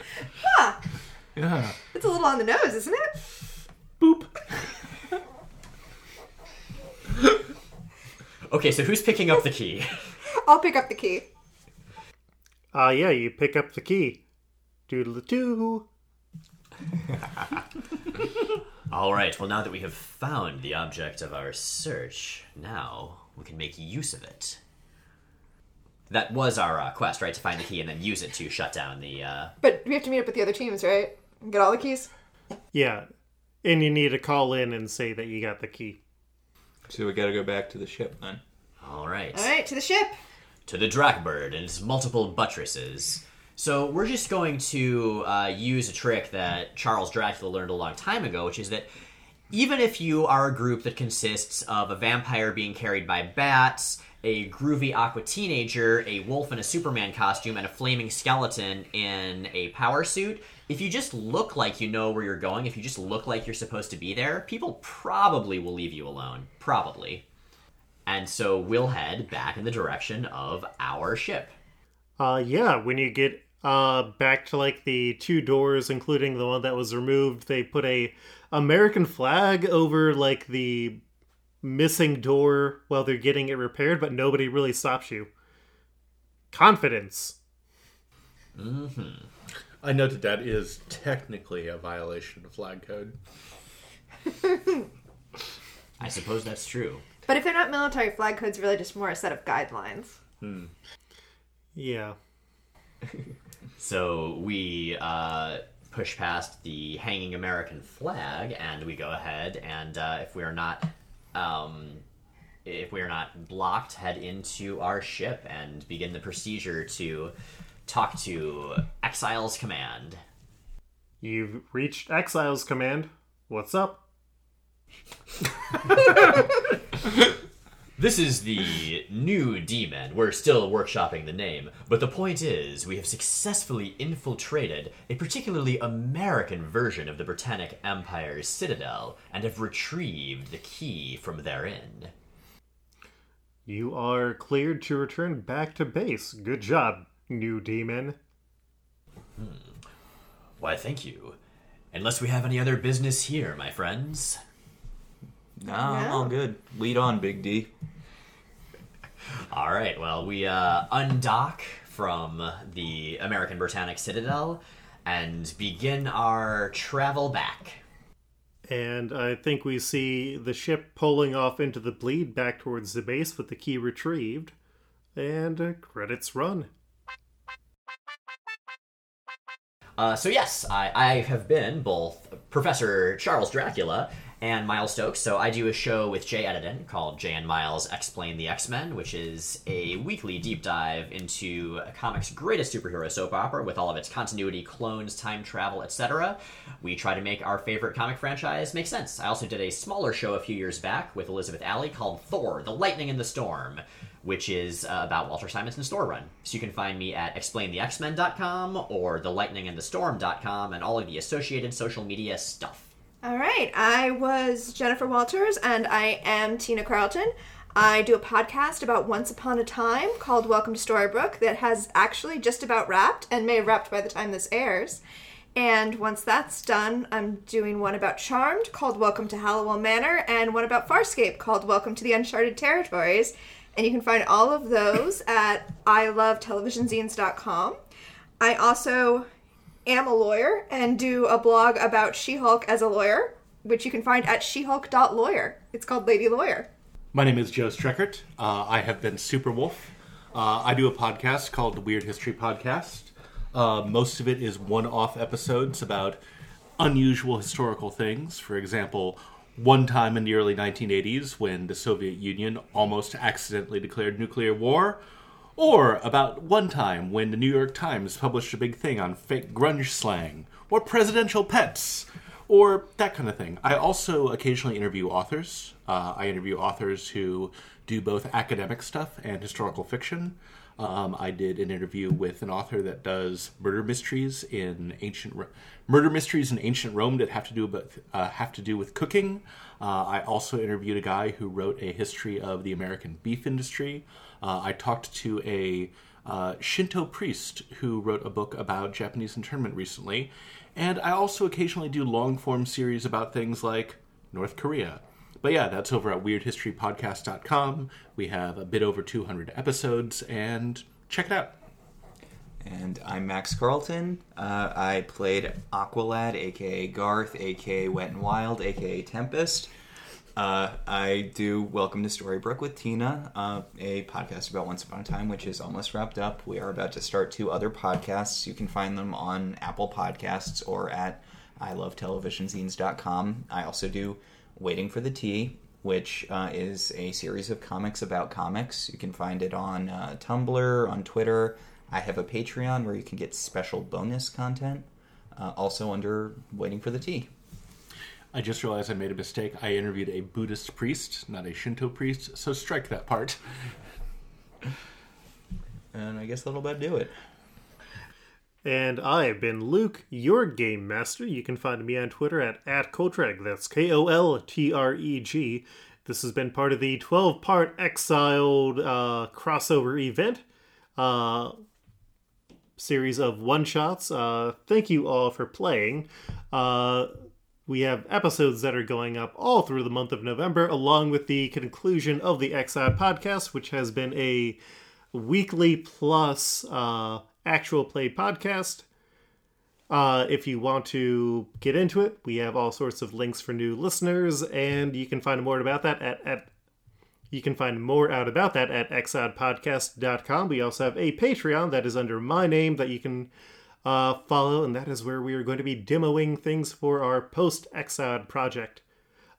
Ah, Yeah. it's a little on the nose, isn't it? Boop. Okay, so who's picking up the key? I'll pick up the key. Ah, yeah, you pick up the key. Doodle doo. All right, well, now that we have found the object of our search, now we can make use of it. That was our uh, quest, right? To find the key and then use it to shut down the. Uh... But we have to meet up with the other teams, right? And Get all the keys. Yeah. And you need to call in and say that you got the key. So we got to go back to the ship then. All right. All right, to the ship. to the Drakbird and its multiple buttresses. So we're just going to uh, use a trick that Charles Dracula learned a long time ago, which is that even if you are a group that consists of a vampire being carried by bats, a groovy aqua teenager, a wolf in a Superman costume, and a flaming skeleton in a power suit, if you just look like you know where you're going, if you just look like you're supposed to be there, people probably will leave you alone. Probably. And so we'll head back in the direction of our ship. Uh, yeah, when you get uh back to like the two doors, including the one that was removed, they put a American flag over like the missing door while they're getting it repaired, but nobody really stops you. Confidence. I noted that is technically a violation of flag code. I suppose that's true. But if they're not military, flag code's really just more a set of guidelines. Hmm. Yeah. So we uh, push past the hanging American flag, and we go ahead and uh, if we are not, um, if we are not blocked, head into our ship and begin the procedure to talk to Exiles Command. You've reached Exiles Command. What's up? This is the new demon. We're still workshopping the name, but the point is, we have successfully infiltrated a particularly American version of the Britannic Empire's citadel and have retrieved the key from therein. You are cleared to return back to base. Good job, new demon. Hmm. Why, thank you. Unless we have any other business here, my friends. Nah, I'm all good. Lead on, Big D. All right, well, we uh, undock from the American Britannic Citadel and begin our travel back. And I think we see the ship pulling off into the bleed back towards the base with the key retrieved. And uh, credits run. Uh, so yes, I, I have been both Professor Charles Dracula and Miles Stokes. So I do a show with Jay Edidin called Jay and Miles X-Plain the X-Men, which is a weekly deep dive into a comics' greatest superhero soap opera with all of its continuity, clones, time travel, etc. We try to make our favorite comic franchise make sense. I also did a smaller show a few years back with Elizabeth Alley called Thor: The Lightning and the Storm which is uh, about Walter Simonson's Thor run. So you can find me at explainthexmen.com or thelightningandthestorm.com and all of the associated social media stuff. All right, I was Jennifer Walters, and I am Tina Carlton. I do a podcast about Once Upon a Time called Welcome to Storybrooke that has actually just about wrapped and may have wrapped by the time this airs. And once that's done, I'm doing one about Charmed called Welcome to Halliwell Manor and one about Farscape called Welcome to the Uncharted Territories. And you can find all of those at ilovetelevisionzines.com. I also am a lawyer and do a blog about She Hulk as a lawyer, which you can find at shehulk.lawyer. It's called Lady Lawyer. My name is Joe Streckert. Uh, I have been Superwolf. Uh, I do a podcast called the Weird History Podcast. Uh, most of it is one off episodes about unusual historical things. For example, one time in the early 1980s when the Soviet Union almost accidentally declared nuclear war, or about one time when the New York Times published a big thing on fake grunge slang, or presidential pets, or that kind of thing. I also occasionally interview authors. Uh, I interview authors who do both academic stuff and historical fiction. Um, I did an interview with an author that does murder mysteries in ancient Ro- murder mysteries in ancient Rome that have to do with uh, have to do with cooking. Uh, I also interviewed a guy who wrote a history of the American beef industry. Uh, I talked to a uh, Shinto priest who wrote a book about Japanese internment recently, and I also occasionally do long form series about things like North Korea. But yeah, that's over at weirdhistorypodcast.com. We have a bit over 200 episodes, and check it out. And I'm Max Carlton. Uh, I played Aqualad, aka Garth, aka Wet and Wild, aka Tempest. Uh, I do Welcome to Storybrooke with Tina, uh, a podcast about Once Upon a Time, which is almost wrapped up. We are about to start two other podcasts. You can find them on Apple Podcasts or at ilovetelevisionzines.com. I also do Waiting for the Tea, which uh, is a series of comics about comics. You can find it on uh, Tumblr, on Twitter. I have a Patreon where you can get special bonus content, uh, also under Waiting for the Tea. I just realized I made a mistake. I interviewed a Buddhist priest, not a Shinto priest, so strike that part. And I guess that'll about do it. And I have been Luke, your game master. You can find me on Twitter at, at Koltreg. That's K O L T R E G. This has been part of the 12 part Exiled uh, crossover event uh, series of one shots. Uh, thank you all for playing. We have episodes that are going up all through the month of November, along with the conclusion of the Exile podcast, which has been a weekly plus uh, actual play podcast. Uh, if you want to get into it, we have all sorts of links for new listeners, and you can find more about that at, at you can find more out about that at exodpodcast.com. We also have a Patreon that is under my name that you can uh, follow, and that is where we are going to be demoing things for our post Exod project.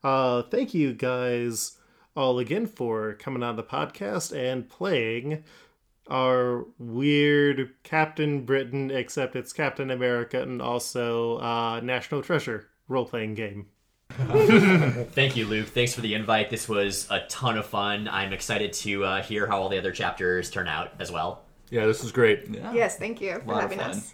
Uh, thank you guys all again for coming on the podcast and playing our weird Captain Britain, except it's Captain America and also uh, National Treasure role playing game. Thank you, Luke. Thanks for the invite. This was a ton of fun. I'm excited to uh, hear how all the other chapters turn out as well. Yeah, this is great. Yeah. Yes, thank you for having us.